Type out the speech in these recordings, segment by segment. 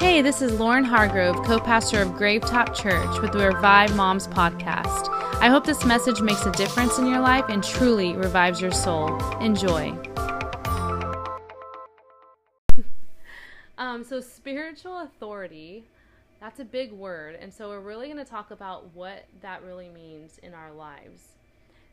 Hey, this is Lauren Hargrove, co pastor of Gravetop Church with the Revive Moms podcast. I hope this message makes a difference in your life and truly revives your soul. Enjoy. um, so, spiritual authority, that's a big word. And so, we're really going to talk about what that really means in our lives.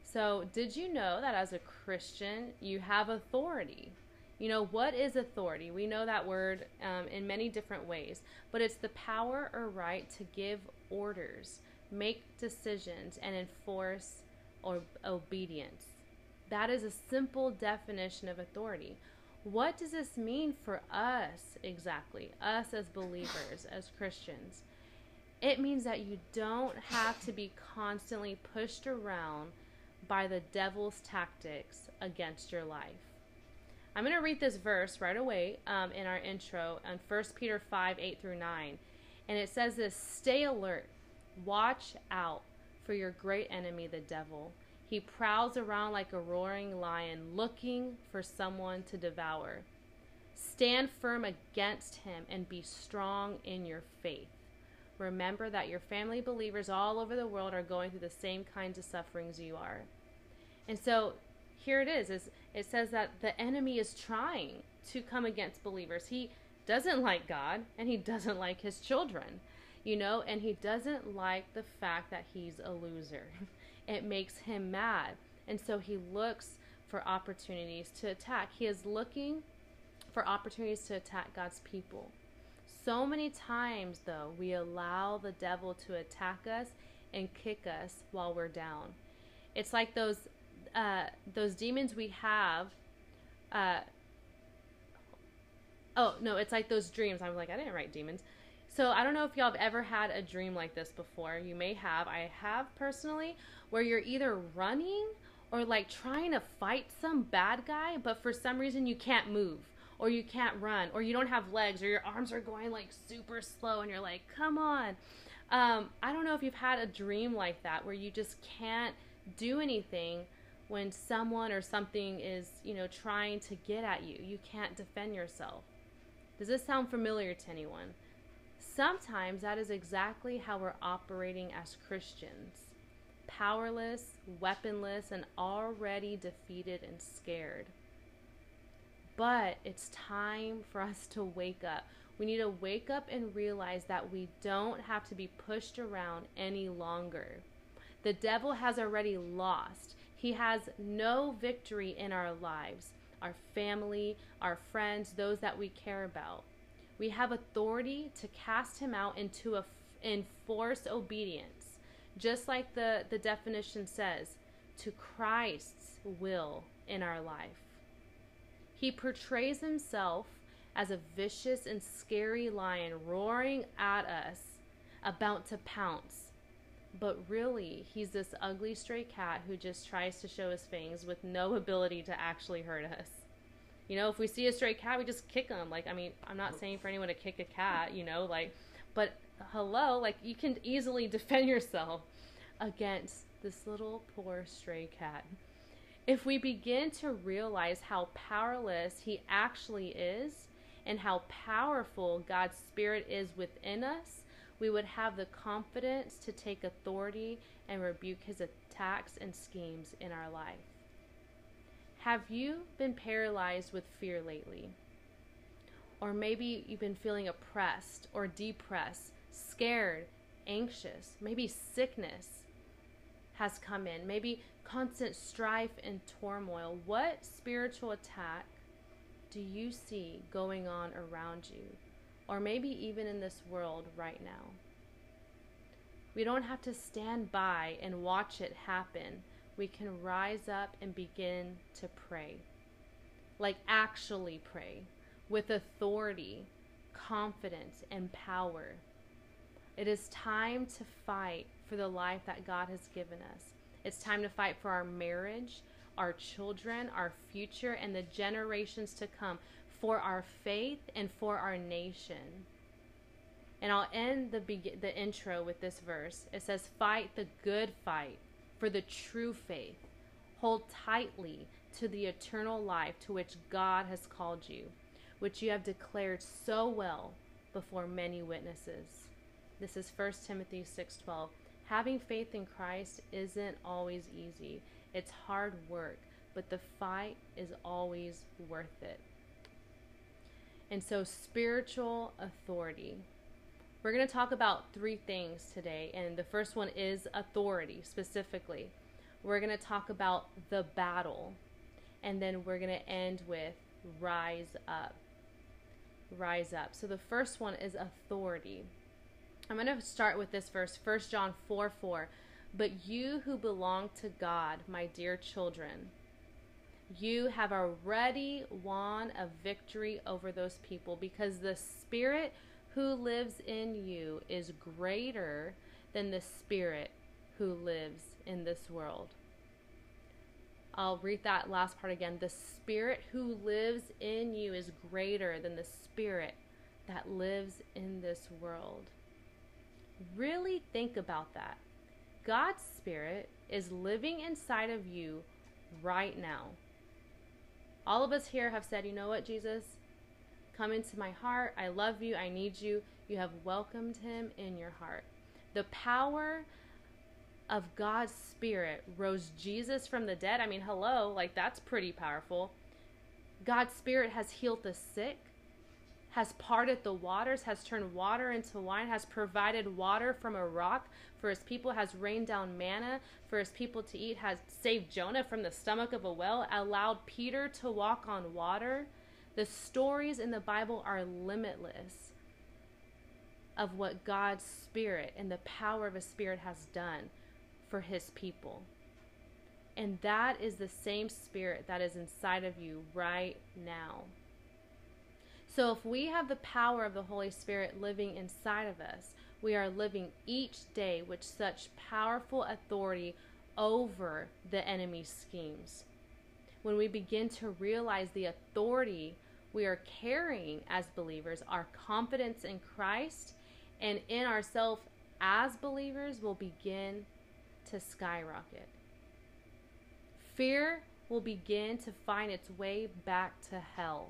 So, did you know that as a Christian, you have authority? You know, what is authority? We know that word um, in many different ways, but it's the power or right to give orders, make decisions, and enforce or obedience. That is a simple definition of authority. What does this mean for us exactly, us as believers, as Christians? It means that you don't have to be constantly pushed around by the devil's tactics against your life. I'm going to read this verse right away um, in our intro on 1 Peter 5 8 through 9. And it says this Stay alert, watch out for your great enemy, the devil. He prowls around like a roaring lion, looking for someone to devour. Stand firm against him and be strong in your faith. Remember that your family believers all over the world are going through the same kinds of sufferings you are. And so here it is, is it says that the enemy is trying to come against believers. He doesn't like God and he doesn't like his children, you know, and he doesn't like the fact that he's a loser. It makes him mad. And so he looks for opportunities to attack. He is looking for opportunities to attack God's people. So many times, though, we allow the devil to attack us and kick us while we're down. It's like those uh, those demons we have. Uh, oh no, it's like those dreams. I'm like, I didn't write demons. So I don't know if y'all have ever had a dream like this before. You may have. I have personally, where you're either running or like trying to fight some bad guy, but for some reason you can't move or you can't run or you don't have legs or your arms are going like super slow and you're like, come on. Um, I don't know if you've had a dream like that where you just can't do anything when someone or something is, you know, trying to get at you. You can't defend yourself. Does this sound familiar to anyone? Sometimes that is exactly how we're operating as Christians powerless, weaponless, and already defeated and scared. But it's time for us to wake up. We need to wake up and realize that we don't have to be pushed around any longer. The devil has already lost. He has no victory in our lives, our family, our friends, those that we care about. We have authority to cast him out into a enforced obedience, just like the, the definition says, to Christ's will in our life. He portrays himself as a vicious and scary lion roaring at us, about to pounce but really he's this ugly stray cat who just tries to show his fangs with no ability to actually hurt us. You know, if we see a stray cat, we just kick him. Like, I mean, I'm not saying for anyone to kick a cat, you know, like, but hello, like, you can easily defend yourself against this little poor stray cat. If we begin to realize how powerless he actually is and how powerful God's Spirit is within us, we would have the confidence to take authority and rebuke his attacks and schemes in our life. Have you been paralyzed with fear lately? Or maybe you've been feeling oppressed or depressed, scared, anxious. Maybe sickness has come in. Maybe constant strife and turmoil. What spiritual attack do you see going on around you? Or maybe even in this world right now. We don't have to stand by and watch it happen. We can rise up and begin to pray. Like actually pray with authority, confidence, and power. It is time to fight for the life that God has given us. It's time to fight for our marriage, our children, our future, and the generations to come for our faith and for our nation. And I'll end the be- the intro with this verse. It says, "Fight the good fight for the true faith. Hold tightly to the eternal life to which God has called you, which you have declared so well before many witnesses. This is 1 Timothy 6:12. Having faith in Christ isn't always easy. It's hard work, but the fight is always worth it. And so spiritual authority. We're going to talk about three things today, and the first one is authority specifically. We're going to talk about the battle, and then we're going to end with rise up. Rise up. So the first one is authority. I'm going to start with this verse, 1 John 4 4. But you who belong to God, my dear children, you have already won a victory over those people because the Spirit who lives in you is greater than the Spirit who lives in this world. I'll read that last part again. The Spirit who lives in you is greater than the Spirit that lives in this world. Really think about that. God's Spirit is living inside of you right now. All of us here have said, you know what, Jesus? Come into my heart. I love you. I need you. You have welcomed him in your heart. The power of God's Spirit rose Jesus from the dead. I mean, hello, like that's pretty powerful. God's Spirit has healed the sick has parted the waters, has turned water into wine, has provided water from a rock for his people, has rained down manna for his people to eat, has saved Jonah from the stomach of a well, allowed Peter to walk on water. The stories in the Bible are limitless of what God's Spirit and the power of His Spirit has done for His people. And that is the same Spirit that is inside of you right now. So if we have the power of the Holy Spirit living inside of us, we are living each day with such powerful authority over the enemy's schemes. When we begin to realize the authority we are carrying as believers, our confidence in Christ and in ourselves as believers will begin to skyrocket. Fear will begin to find its way back to hell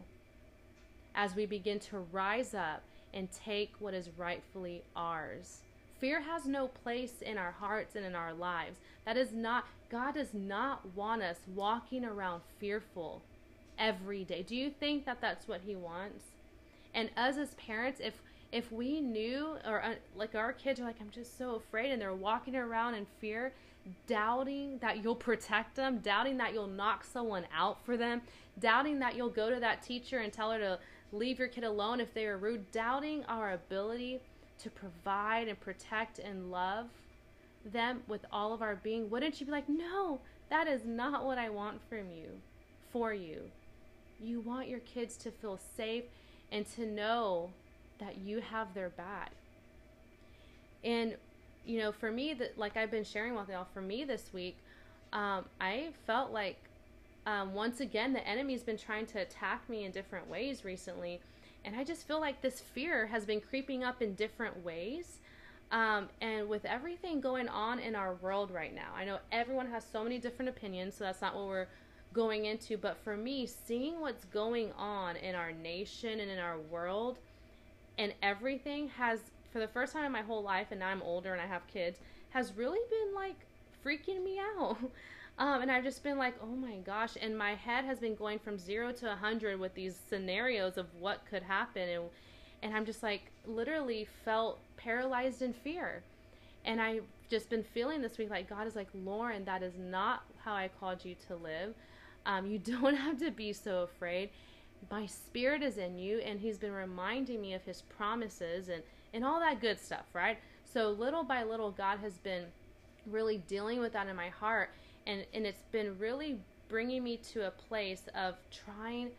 as we begin to rise up and take what is rightfully ours. Fear has no place in our hearts and in our lives. That is not, God does not want us walking around fearful every day. Do you think that that's what He wants? And us as parents, if if we knew, or uh, like our kids are like, I'm just so afraid, and they're walking around in fear, doubting that you'll protect them, doubting that you'll knock someone out for them, doubting that you'll go to that teacher and tell her to leave your kid alone if they are rude, doubting our ability to provide and protect and love them with all of our being, wouldn't you be like, no, that is not what I want from you, for you? You want your kids to feel safe and to know that you have their back. And, you know, for me, that like I've been sharing with y'all, for me this week, um, I felt like um, once again, the enemy's been trying to attack me in different ways recently. And I just feel like this fear has been creeping up in different ways. Um, and with everything going on in our world right now, I know everyone has so many different opinions, so that's not what we're going into. But for me, seeing what's going on in our nation and in our world and everything has, for the first time in my whole life, and now I'm older and I have kids, has really been like freaking me out. Um, and I've just been like, oh my gosh. And my head has been going from zero to a 100 with these scenarios of what could happen. And, and I'm just like, literally felt paralyzed in fear. And I've just been feeling this week like, God is like, Lauren, that is not how I called you to live. Um, you don't have to be so afraid. My spirit is in you. And He's been reminding me of His promises and, and all that good stuff, right? So little by little, God has been really dealing with that in my heart and and it's been really bringing me to a place of trying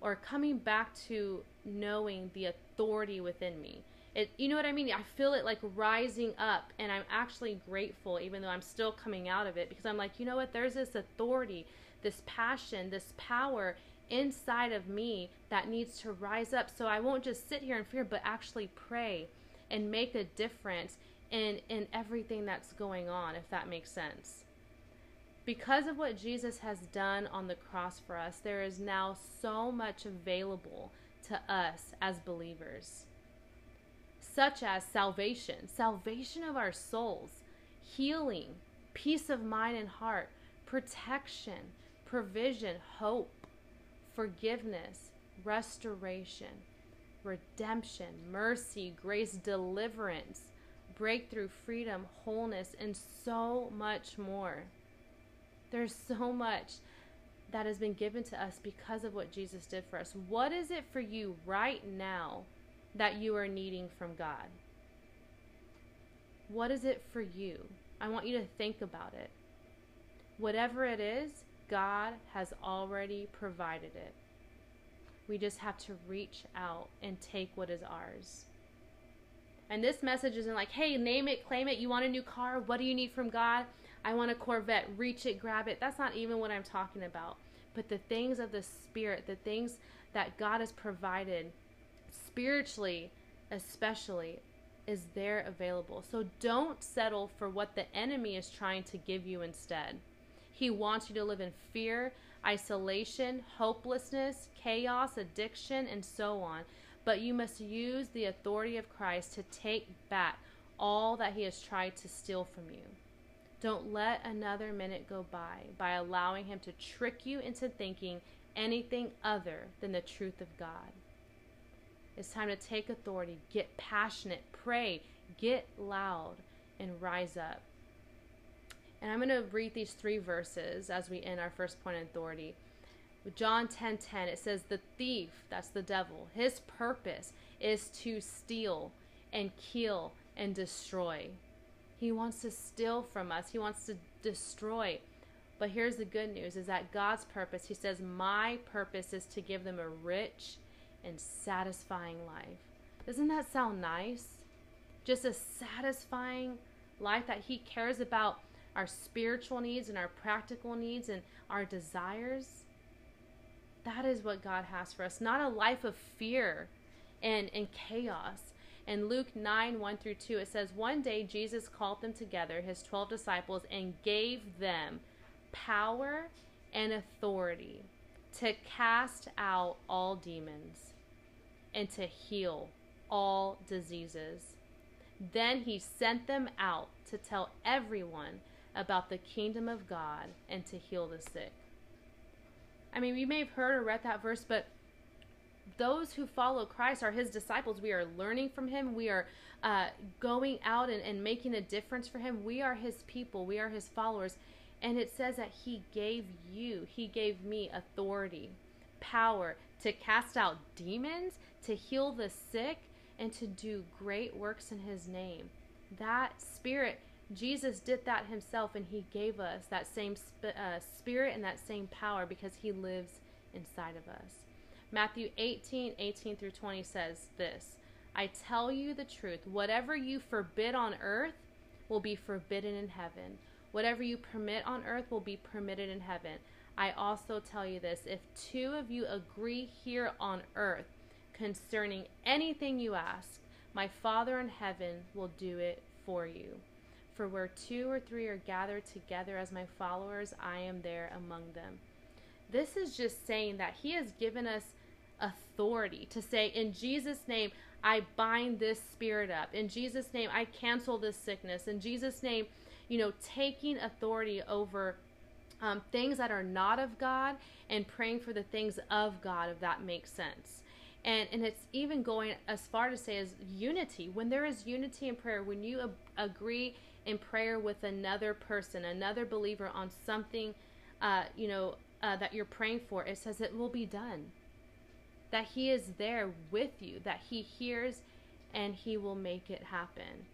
or coming back to knowing the authority within me. It, you know what I mean? I feel it like rising up, and I'm actually grateful, even though I'm still coming out of it, because I'm like, you know what? There's this authority, this passion, this power inside of me that needs to rise up. So I won't just sit here in fear, but actually pray and make a difference in in everything that's going on, if that makes sense because of what Jesus has done on the cross for us, there is now so much available to us as believers. such as salvation, salvation of our souls, healing, peace of mind and heart, protection, provision, hope, forgiveness, restoration, redemption, mercy, grace, deliverance, breakthrough, freedom, wholeness, and so much more. There's so much that has been given to us because of what Jesus did for us. What is it for you right now that you are needing from God? What is it for you? I want you to think about it. Whatever it is, God has already provided it. We just have to reach out and take what is ours. And this message isn't like, hey, name it, claim it. You want a new car? What do you need from God? I want a Corvette. Reach it, grab it. That's not even what I'm talking about. But the things of the Spirit, the things that God has provided spiritually, especially, is there available. So don't settle for what the enemy is trying to give you instead. He wants you to live in fear, isolation, hopelessness, chaos, addiction, and so on. But you must use the authority of Christ to take back all that he has tried to steal from you. Don't let another minute go by by allowing him to trick you into thinking anything other than the truth of God. It's time to take authority, get passionate, pray, get loud, and rise up. And I'm going to read these three verses as we end our first point of authority. John 10:10 10, 10, it says the thief, that's the devil, his purpose is to steal and kill and destroy. He wants to steal from us. He wants to destroy. But here's the good news is that God's purpose, he says, "My purpose is to give them a rich and satisfying life." Doesn't that sound nice? Just a satisfying life that he cares about our spiritual needs and our practical needs and our desires. That is what God has for us, not a life of fear and, and chaos in Luke 9 1 through 2, it says, One day Jesus called them together, his 12 disciples, and gave them power and authority to cast out all demons and to heal all diseases. Then he sent them out to tell everyone about the kingdom of God and to heal the sick. I mean, you may have heard or read that verse, but those who follow Christ are his disciples. We are learning from him. We are uh, going out and, and making a difference for him. We are his people. We are his followers. And it says that he gave you, he gave me authority, power to cast out demons, to heal the sick, and to do great works in his name. That spirit, Jesus did that himself, and he gave us that same sp- uh, spirit and that same power because he lives inside of us. Matthew 18, 18 through 20 says this I tell you the truth, whatever you forbid on earth will be forbidden in heaven. Whatever you permit on earth will be permitted in heaven. I also tell you this if two of you agree here on earth concerning anything you ask, my Father in heaven will do it for you. For where two or three are gathered together as my followers, I am there among them. This is just saying that He has given us authority to say, in Jesus' name, I bind this spirit up. In Jesus' name, I cancel this sickness. In Jesus' name, you know, taking authority over um, things that are not of God and praying for the things of God, if that makes sense. And, and it's even going as far to say as unity. When there is unity in prayer, when you ab- agree in prayer with another person, another believer on something, uh, you know, uh, that you're praying for, it says it will be done that He is there with you, that He hears and He will make it happen.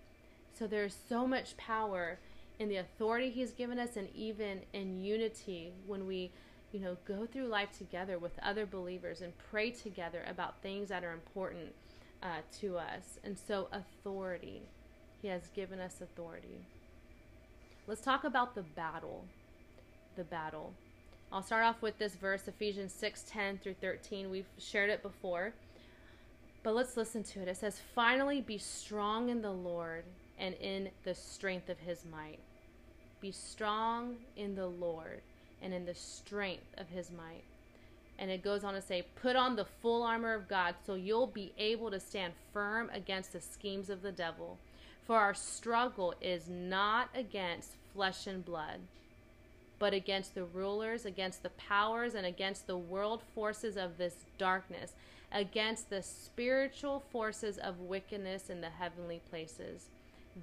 So there's so much power in the authority He's given us, and even in unity when we, you know, go through life together with other believers and pray together about things that are important uh, to us. And so, authority. He has given us authority. Let's talk about the battle. The battle. I'll start off with this verse, Ephesians 6 10 through 13. We've shared it before, but let's listen to it. It says, Finally, be strong in the Lord and in the strength of his might. Be strong in the Lord and in the strength of his might. And it goes on to say, put on the full armor of God so you'll be able to stand firm against the schemes of the devil. For our struggle is not against flesh and blood, but against the rulers, against the powers, and against the world forces of this darkness, against the spiritual forces of wickedness in the heavenly places.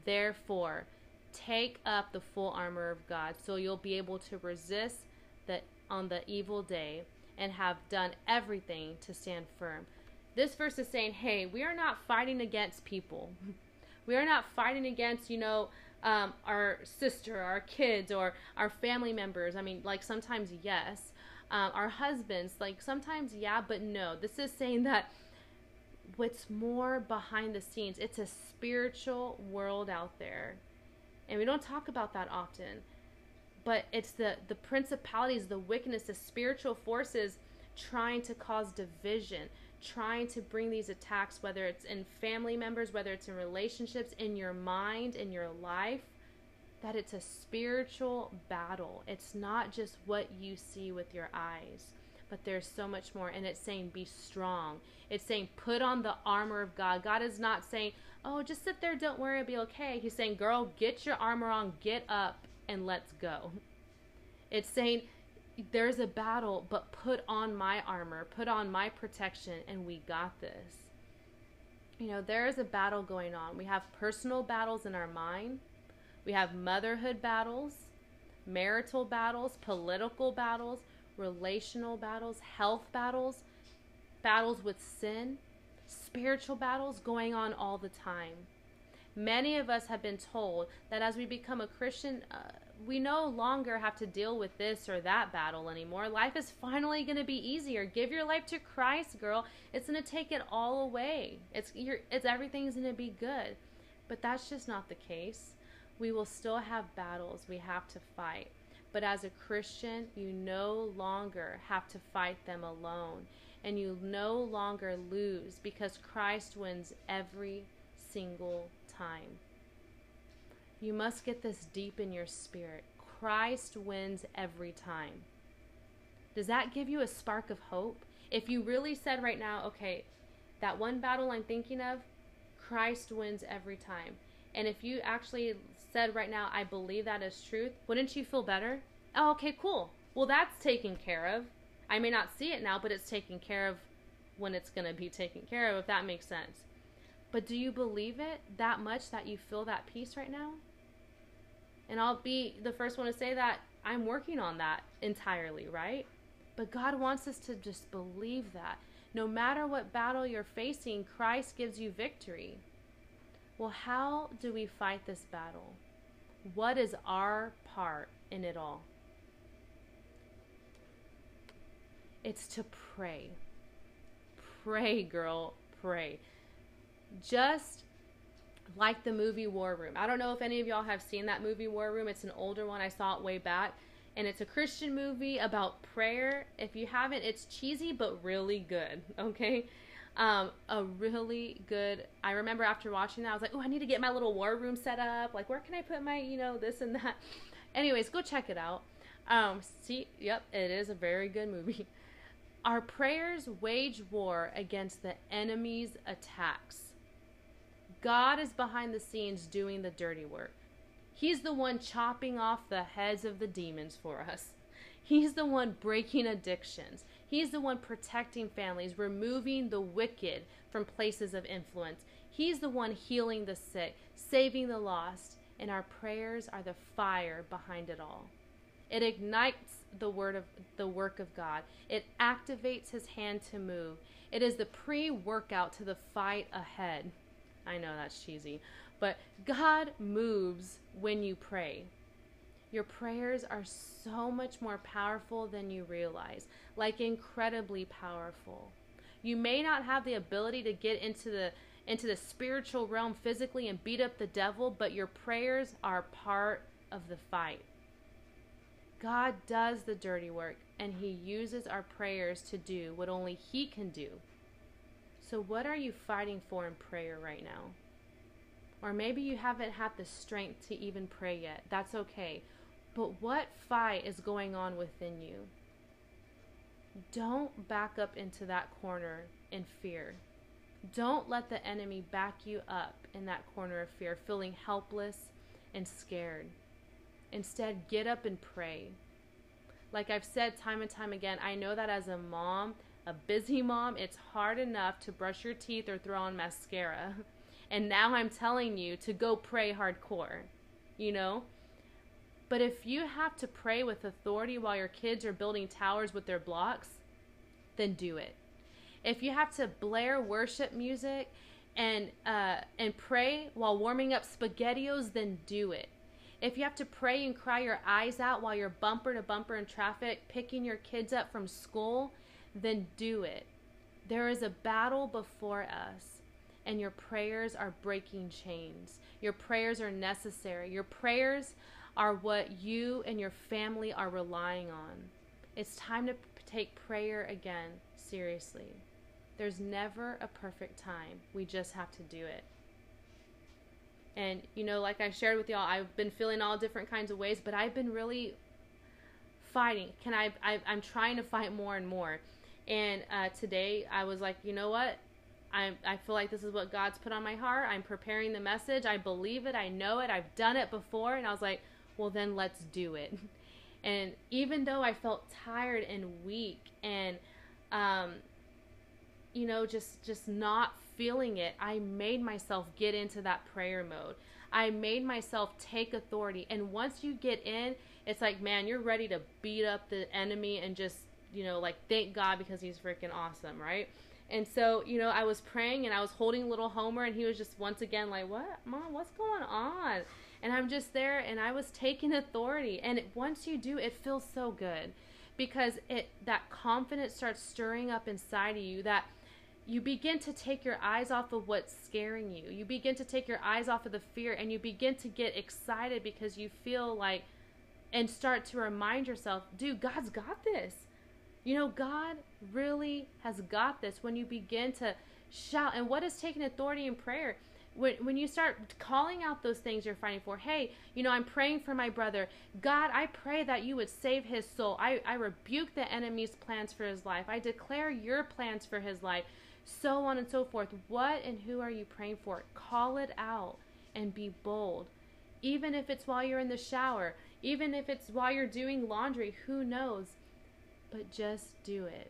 Therefore, take up the full armor of God so you'll be able to resist the, on the evil day and have done everything to stand firm. This verse is saying, hey, we are not fighting against people. We are not fighting against, you know, um, our sister, our kids, or our family members. I mean, like sometimes, yes. Um, our husbands, like sometimes, yeah, but no. This is saying that what's more behind the scenes, it's a spiritual world out there. And we don't talk about that often. But it's the, the principalities, the wickedness, the spiritual forces trying to cause division, trying to bring these attacks, whether it's in family members, whether it's in relationships, in your mind, in your life, that it's a spiritual battle. It's not just what you see with your eyes, but there's so much more. And it's saying, be strong. It's saying, put on the armor of God. God is not saying, oh, just sit there, don't worry, it'll be okay. He's saying, girl, get your armor on, get up, and let's go. It's saying, there's a battle, but put on my armor, put on my protection, and we got this. You know, there is a battle going on. We have personal battles in our mind, we have motherhood battles, marital battles, political battles, relational battles, health battles, battles with sin, spiritual battles going on all the time. Many of us have been told that as we become a Christian, uh, we no longer have to deal with this or that battle anymore. Life is finally going to be easier. Give your life to Christ, girl. It's going to take it all away. It's your it's everything's going to be good. But that's just not the case. We will still have battles we have to fight. But as a Christian, you no longer have to fight them alone. And you no longer lose because Christ wins every single time. You must get this deep in your spirit. Christ wins every time. Does that give you a spark of hope? If you really said right now, okay, that one battle I'm thinking of, Christ wins every time. And if you actually said right now, I believe that is truth, wouldn't you feel better? Oh, okay, cool. Well, that's taken care of. I may not see it now, but it's taken care of when it's going to be taken care of, if that makes sense. But do you believe it that much that you feel that peace right now? And I'll be the first one to say that I'm working on that entirely, right? But God wants us to just believe that. No matter what battle you're facing, Christ gives you victory. Well, how do we fight this battle? What is our part in it all? It's to pray. Pray, girl, pray. Just like the movie War Room. I don't know if any of y'all have seen that movie War Room. It's an older one. I saw it way back. And it's a Christian movie about prayer. If you haven't, it's cheesy but really good. Okay? Um, a really good. I remember after watching that, I was like, oh, I need to get my little war room set up. Like, where can I put my, you know, this and that? Anyways, go check it out. Um, see, yep, it is a very good movie. Our prayers wage war against the enemy's attacks. God is behind the scenes doing the dirty work. He's the one chopping off the heads of the demons for us. He's the one breaking addictions. He's the one protecting families, removing the wicked from places of influence. He's the one healing the sick, saving the lost, and our prayers are the fire behind it all. It ignites the word of the work of God. It activates his hand to move. It is the pre-workout to the fight ahead. I know that's cheesy, but God moves when you pray. Your prayers are so much more powerful than you realize, like incredibly powerful. You may not have the ability to get into the into the spiritual realm physically and beat up the devil, but your prayers are part of the fight. God does the dirty work and he uses our prayers to do what only he can do. So, what are you fighting for in prayer right now? Or maybe you haven't had the strength to even pray yet. That's okay. But what fight is going on within you? don't back up into that corner in fear. Don't let the enemy back you up in that corner of fear, feeling helpless and scared. Instead, get up and pray. Like I've said time and time again, I know that as a mom, a busy mom, it's hard enough to brush your teeth or throw on mascara. And now I'm telling you to go pray hardcore, you know? But if you have to pray with authority while your kids are building towers with their blocks, then do it. If you have to blare worship music and uh, and pray while warming up spaghettios, then do it. If you have to pray and cry your eyes out while you're bumper to bumper in traffic picking your kids up from school, then do it. There is a battle before us, and your prayers are breaking chains. Your prayers are necessary. Your prayers are what you and your family are relying on. It's time to take prayer again seriously. There's never a perfect time. We just have to do it. And, you know, like I shared with y'all, I've been feeling all different kinds of ways, but I've been really fighting. Can I, I am trying to fight more and more. And uh, today I was like, you know what? I, I feel like this is what God's put on my heart. I'm preparing the message. I believe it. I know it. I've done it before. And I was like, well, then let's do it. And even though I felt tired and weak and, um, you know, just just not feeling it, I made myself get into that prayer mode. I made myself take authority. And once you get in, it's like, man, you're ready to beat up the enemy and just, you know, like thank God because he's freaking awesome, right? And so, you know, I was praying and I was holding little Homer and he was just once again like, "What? Mom, what's going on?" And I'm just there and I was taking authority. And it, once you do, it feels so good because it that confidence starts stirring up inside of you that you begin to take your eyes off of what's scaring you. You begin to take your eyes off of the fear and you begin to get excited because you feel like and start to remind yourself, dude, God's got this. You know, God really has got this when you begin to shout. And what is taking authority in prayer? when, when you start calling out those things you're fighting for, hey, you know, I'm praying for my brother. God, I pray that you would save his soul. I, I rebuke the enemy's plans for his life. I declare your plans for his life, so on and so forth. What and who are you praying for? Call it out and be bold. Even if it's while you're in the shower, even if it's while you're doing laundry, who knows? But just do it.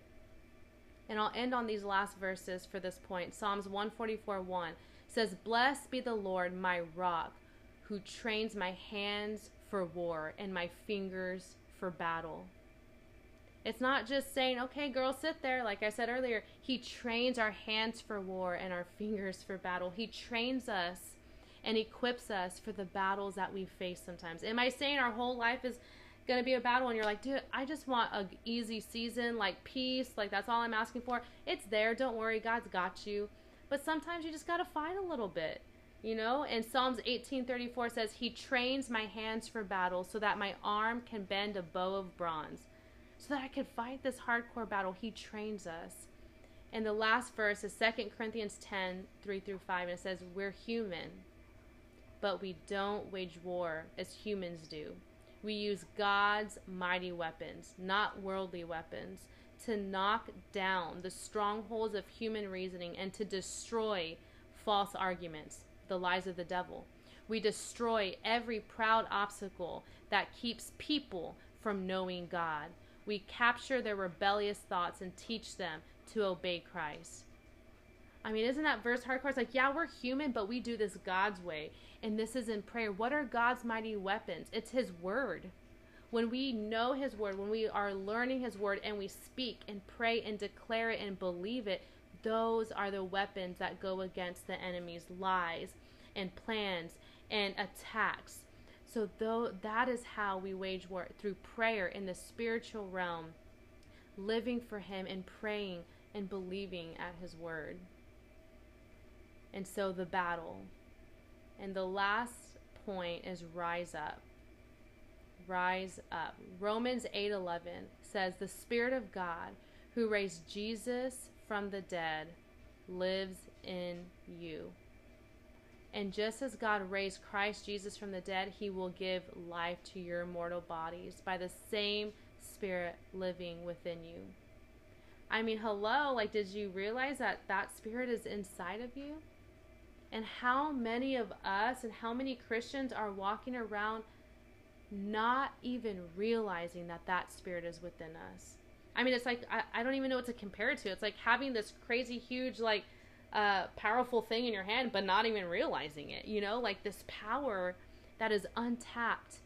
And I'll end on these last verses for this point Psalms 144 1 says, Blessed be the Lord, my rock, who trains my hands for war and my fingers for battle. It's not just saying, okay, girl, sit there. Like I said earlier, He trains our hands for war and our fingers for battle. He trains us and equips us for the battles that we face sometimes. Am I saying our whole life is to be a battle and you're like, dude, I just want a easy season, like peace, like that's all I'm asking for? It's there. Don't worry. God's got you. But sometimes you just got to fight a little bit, you know? And Psalms 18:34 says, "He trains my hands for battle so that my arm can bend a bow of bronze." So that I can fight this hardcore battle, he trains us. And the last verse is 2 Corinthians 10, 3 through 5, and it says, We're human, but we don't wage war as humans do. We use God's mighty weapons, not worldly weapons to knock down the strongholds of human reasoning and to destroy false arguments, the lies of the devil. We destroy every proud obstacle that keeps people from knowing God. We capture their rebellious thoughts and teach them to obey Christ. I mean, isn't that verse hardcore? It's like, yeah, we're human, but we do this God's way. And this is in prayer. What are God's mighty weapons? It's His Word when we know His Word, when we are learning His Word and we speak and pray and declare it and believe it, those are the weapons that go against the enemy's lies and plans and attacks. So though that is how we wage war through prayer in the spiritual realm, living for him and praying and believing at his word. And so the battle. And the last point is rise up rise up. Romans 8:11 says the spirit of God who raised Jesus from the dead lives in you. And just as God raised Christ Jesus from the dead, he will give life to your mortal bodies by the same spirit living within you. I mean, hello, like, did you realize that that spirit is inside of you? And how many of us and how many Christians are walking around not even realizing that that spirit is within us? I mean, it's like, I, I don't even know what to compare it to. It's like having this crazy, huge, like, uh, powerful thing in your hand, but not even realizing it, you know, like this power that is untapped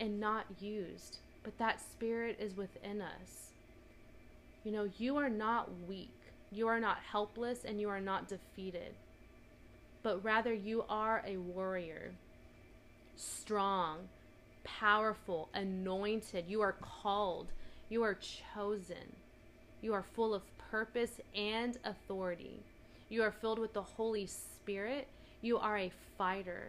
and not used. But that spirit is within us. You know, you are not weak, you are not helpless, and you are not defeated, but rather you are a warrior, strong, powerful, anointed. You are called, you are chosen, you are full of purpose and authority. You are filled with the Holy Spirit. You are a fighter.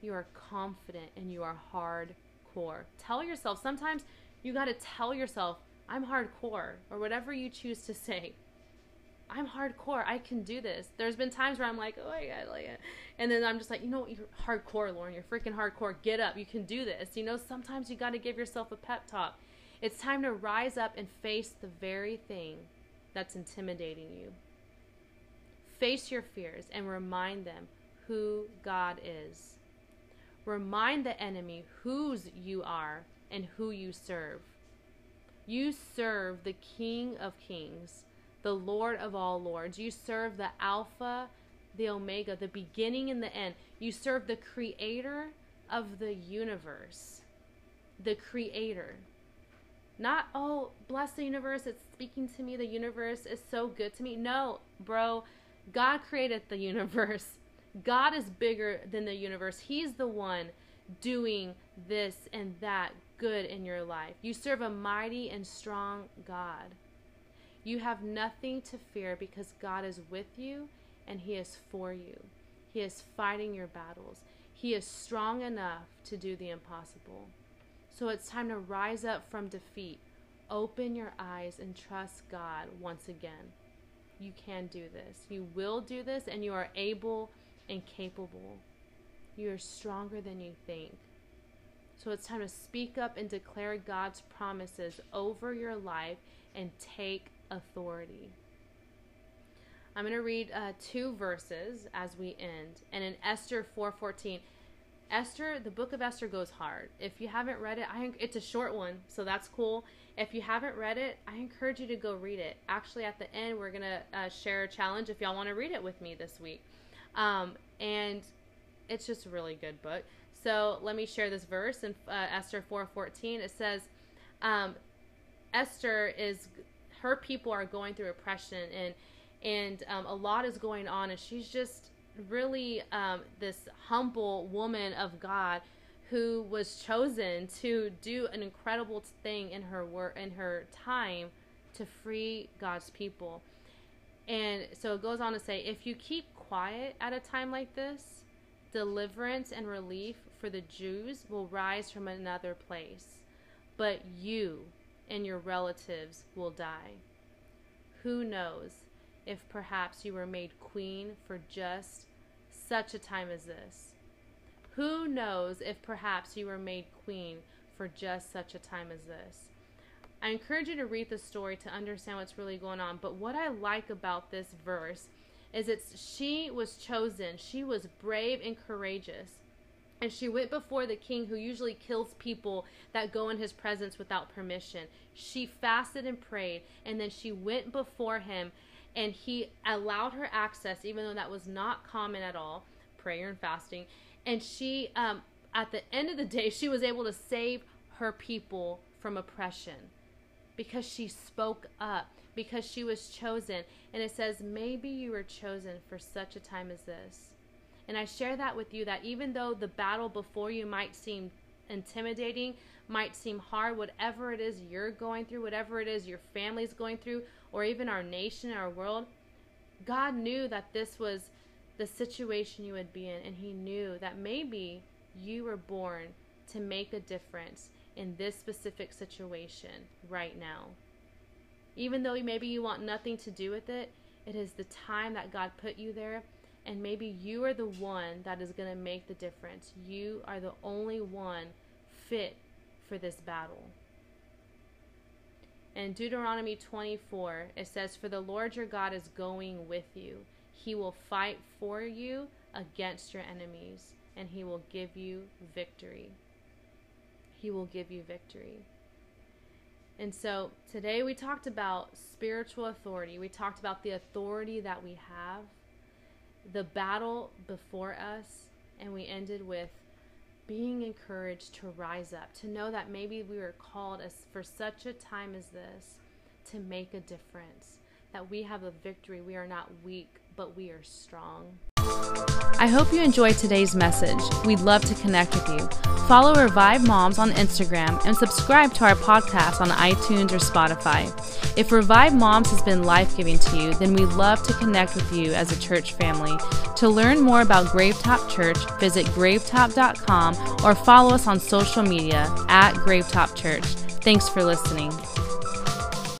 You are confident and you are hardcore. Tell yourself, sometimes you got to tell yourself, I'm hardcore, or whatever you choose to say. I'm hardcore. I can do this. There's been times where I'm like, oh my god, like, it. and then I'm just like, you know what? You're hardcore, Lauren. You're freaking hardcore. Get up. You can do this. You know, sometimes you got to give yourself a pep talk. It's time to rise up and face the very thing that's intimidating you. Face your fears and remind them who God is. Remind the enemy whose you are and who you serve. You serve the King of Kings, the Lord of all lords. You serve the Alpha, the Omega, the beginning and the end. You serve the Creator of the universe. The Creator. Not, oh, bless the universe, it's speaking to me, the universe is so good to me. No, bro, God created the universe. God is bigger than the universe. He's the one doing this and that good in your life. You serve a mighty and strong God. You have nothing to fear because God is with you and He is for you. He is fighting your battles. He is strong enough to do the impossible. So it's time to rise up from defeat. Open your eyes and trust God once again you can do this. You will do this, and you are able and capable. You are stronger than you think. So it's time to speak up and declare God's promises over your life and take authority. I'm going to read uh, two verses as we end. And in Esther 4:14, Esther, the book of Esther goes hard. If you haven't read it, I, it's a short one, so that's cool. If you haven't read it, I encourage you to go read it. Actually, at the end, we're going to uh, share a challenge if y'all want to read it with me this week. Um, and it's just a really good book. So let me share this verse in uh, Esther 4:14. It says, um, "Esther is her people are going through oppression and and um, a lot is going on, and she's just really um, this humble woman of God who was chosen to do an incredible thing in her work in her time to free God's people. And so it goes on to say if you keep quiet at a time like this, deliverance and relief for the Jews will rise from another place, but you and your relatives will die. Who knows if perhaps you were made queen for just such a time as this? Who knows if perhaps you were made queen for just such a time as this? I encourage you to read the story to understand what's really going on. But what I like about this verse is it's she was chosen. She was brave and courageous. And she went before the king who usually kills people that go in his presence without permission. She fasted and prayed, and then she went before him, and he allowed her access, even though that was not common at all prayer and fasting. And she um, at the end of the day she was able to save her people from oppression because she spoke up because she was chosen. And it says maybe you were chosen for such a time as this and i share that with you that even though the battle before you might seem intimidating might seem hard whatever it is you're going through whatever it is your family's going through or even our nation our world god knew that this was the situation you would be in, and He knew that maybe you were born to make a difference in this specific situation right now. Even though maybe you want nothing to do with it, it is the time that God put you there, and maybe you are the one that is going to make the difference. You are the only one fit for this battle. In Deuteronomy 24, it says, For the Lord your God is going with you. He will fight for you against your enemies, and he will give you victory. He will give you victory. And so today we talked about spiritual authority. We talked about the authority that we have, the battle before us, and we ended with being encouraged to rise up, to know that maybe we were called as for such a time as this to make a difference, that we have a victory. We are not weak, but we are strong. I hope you enjoyed today's message. We'd love to connect with you. Follow Revive Moms on Instagram and subscribe to our podcast on iTunes or Spotify. If Revive Moms has been life giving to you, then we'd love to connect with you as a church family. To learn more about Gravetop Church, visit gravetop.com or follow us on social media at Gravetop Church. Thanks for listening.